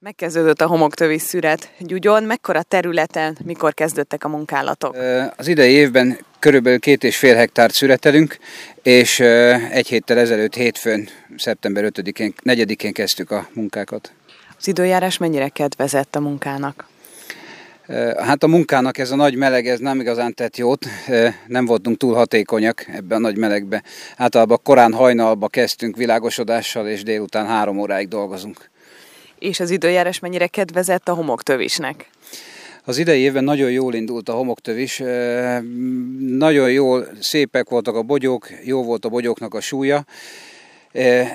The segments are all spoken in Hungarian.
Megkezdődött a homoktövi szüret. Gyugyon, mekkora területen, mikor kezdődtek a munkálatok? Az idei évben körülbelül két és fél hektárt szüretelünk, és egy héttel ezelőtt hétfőn, szeptember 5-én, 4-én kezdtük a munkákat. Az időjárás mennyire kedvezett a munkának? Hát a munkának ez a nagy meleg, ez nem igazán tett jót, nem voltunk túl hatékonyak ebbe a nagy melegbe. Általában korán hajnalba kezdtünk világosodással, és délután három óráig dolgozunk. És az időjárás mennyire kedvezett a homoktövisnek? Az idei évben nagyon jól indult a homoktöv is, nagyon jól szépek voltak a bogyók, jó volt a bogyóknak a súlya.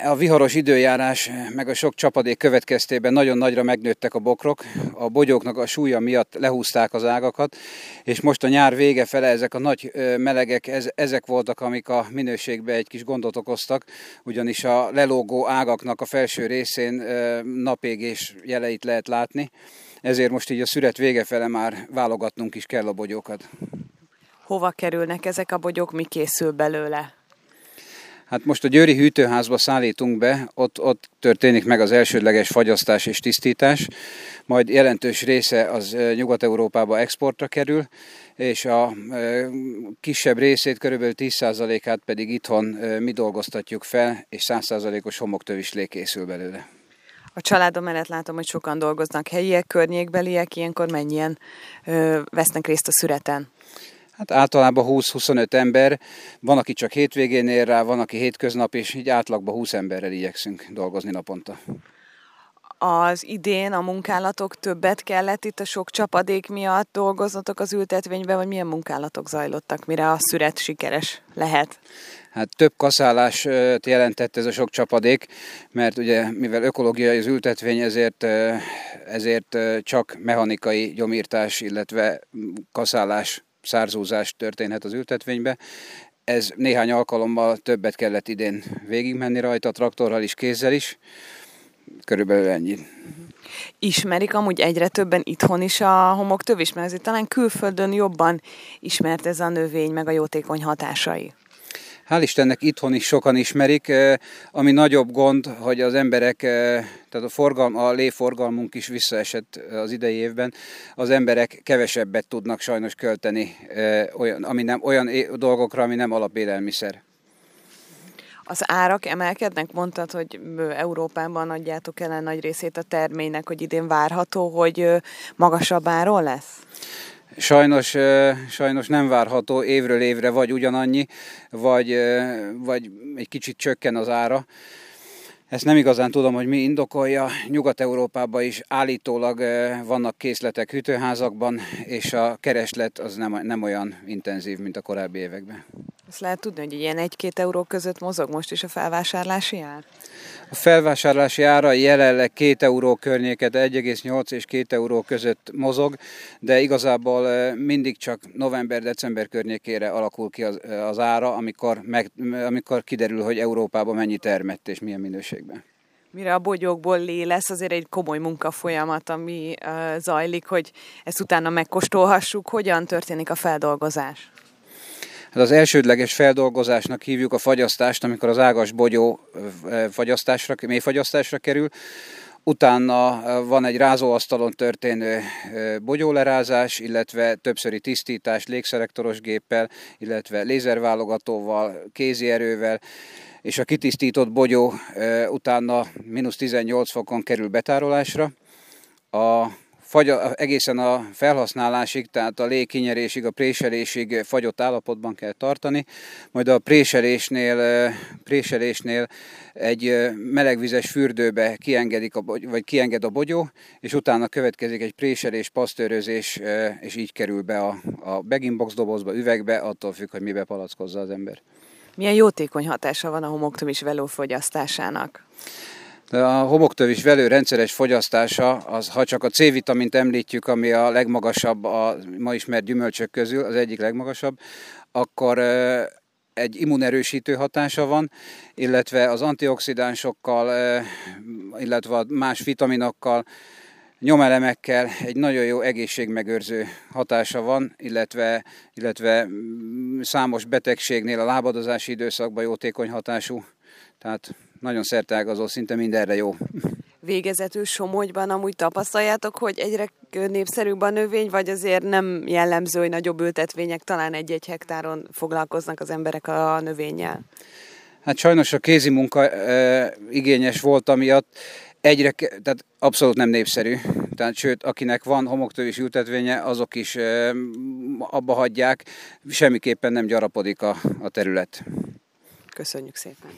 A viharos időjárás meg a sok csapadék következtében nagyon nagyra megnőttek a bokrok, a bogyóknak a súlya miatt lehúzták az ágakat, és most a nyár vége fele ezek a nagy melegek, ezek voltak, amik a minőségbe egy kis gondot okoztak, ugyanis a lelógó ágaknak a felső részén napégés jeleit lehet látni ezért most így a szüret vége fele már válogatnunk is kell a bogyókat. Hova kerülnek ezek a bogyók, mi készül belőle? Hát most a Győri hűtőházba szállítunk be, ott, ott történik meg az elsődleges fagyasztás és tisztítás, majd jelentős része az Nyugat-Európába exportra kerül, és a kisebb részét, kb. 10%-át pedig itthon mi dolgoztatjuk fel, és 100%-os homoktövislé készül belőle. A családom mellett látom, hogy sokan dolgoznak helyiek, környékbeliek, ilyenkor mennyien ö, vesznek részt a szüreten? Hát általában 20-25 ember, van, aki csak hétvégén ér rá, van, aki hétköznap, és így átlagban 20 emberrel igyekszünk dolgozni naponta. Az idén a munkálatok többet kellett itt a sok csapadék miatt dolgoznatok az ültetvényben, vagy milyen munkálatok zajlottak, mire a szüret sikeres lehet? Hát több kaszálás jelentett ez a sok csapadék, mert ugye mivel ökológiai az ültetvény, ezért, ezért csak mechanikai gyomírtás, illetve kaszálás, szárzúzás történhet az ültetvénybe. Ez néhány alkalommal többet kellett idén végigmenni rajta, traktorral is, kézzel is. Körülbelül ennyi. Ismerik amúgy egyre többen itthon is a homoktövis, mert azért talán külföldön jobban ismert ez a növény, meg a jótékony hatásai. Hál' Istennek itthon is sokan ismerik, ami nagyobb gond, hogy az emberek, tehát a, forgalm, a léforgalmunk is visszaesett az idei évben, az emberek kevesebbet tudnak sajnos költeni olyan, ami nem, olyan dolgokra, ami nem alapélelmiszer. Az árak emelkednek? Mondtad, hogy Európában adjátok el nagy részét a terménynek, hogy idén várható, hogy magasabb áron lesz? Sajnos, sajnos nem várható, évről évre vagy ugyanannyi, vagy, vagy egy kicsit csökken az ára. Ezt nem igazán tudom, hogy mi indokolja. Nyugat-Európában is állítólag vannak készletek hűtőházakban, és a kereslet az nem, nem olyan intenzív, mint a korábbi években. Ezt lehet tudni, hogy ilyen 1-2 euró között mozog most is a felvásárlási ár? A felvásárlási ára jelenleg 2 euró környéket, 1,8 és 2 euró között mozog, de igazából mindig csak november-december környékére alakul ki az, az ára, amikor, meg, amikor kiderül, hogy Európában mennyi termett és milyen minőségben. Mire a bogyókból lé lesz, azért egy komoly munkafolyamat, ami uh, zajlik, hogy ezt utána megkóstolhassuk. Hogyan történik a feldolgozás? Hát az elsődleges feldolgozásnak hívjuk a fagyasztást, amikor az ágas bogyó fagyasztásra, mélyfagyasztásra kerül. Utána van egy rázóasztalon történő bogyólerázás, illetve többszöri tisztítás légszerektoros géppel, illetve lézerválogatóval, kézi erővel, és a kitisztított bogyó utána mínusz 18 fokon kerül betárolásra. A fagy, egészen a felhasználásig, tehát a légkinyerésig, a préselésig fagyott állapotban kell tartani, majd a préselésnél, préselésnél egy melegvizes fürdőbe kiengedik a, vagy kienged a bogyó, és utána következik egy préselés, pasztőrözés, és így kerül be a, a beginbox dobozba, üvegbe, attól függ, hogy mibe palackozza az ember. Milyen jótékony hatása van a homoktövis velófogyasztásának? A homoktövis velő rendszeres fogyasztása, az, ha csak a C-vitamint említjük, ami a legmagasabb a ma ismert gyümölcsök közül, az egyik legmagasabb, akkor egy immunerősítő hatása van, illetve az antioxidánsokkal, illetve más vitaminokkal, nyomelemekkel egy nagyon jó egészségmegőrző hatása van, illetve, illetve mm, számos betegségnél a lábadozási időszakban jótékony hatású, tehát nagyon szertágazó, szinte mindenre jó. Végezetül Somogyban amúgy tapasztaljátok, hogy egyre népszerűbb a növény, vagy azért nem jellemző, hogy nagyobb ültetvények talán egy-egy hektáron foglalkoznak az emberek a növényel? Hát sajnos a kézi munka e, igényes volt, amiatt egyre, tehát abszolút nem népszerű. Tehát sőt, akinek van homoktövés ültetvénye, azok is e, abba hagyják, semmiképpen nem gyarapodik a, a terület. Köszönjük szépen!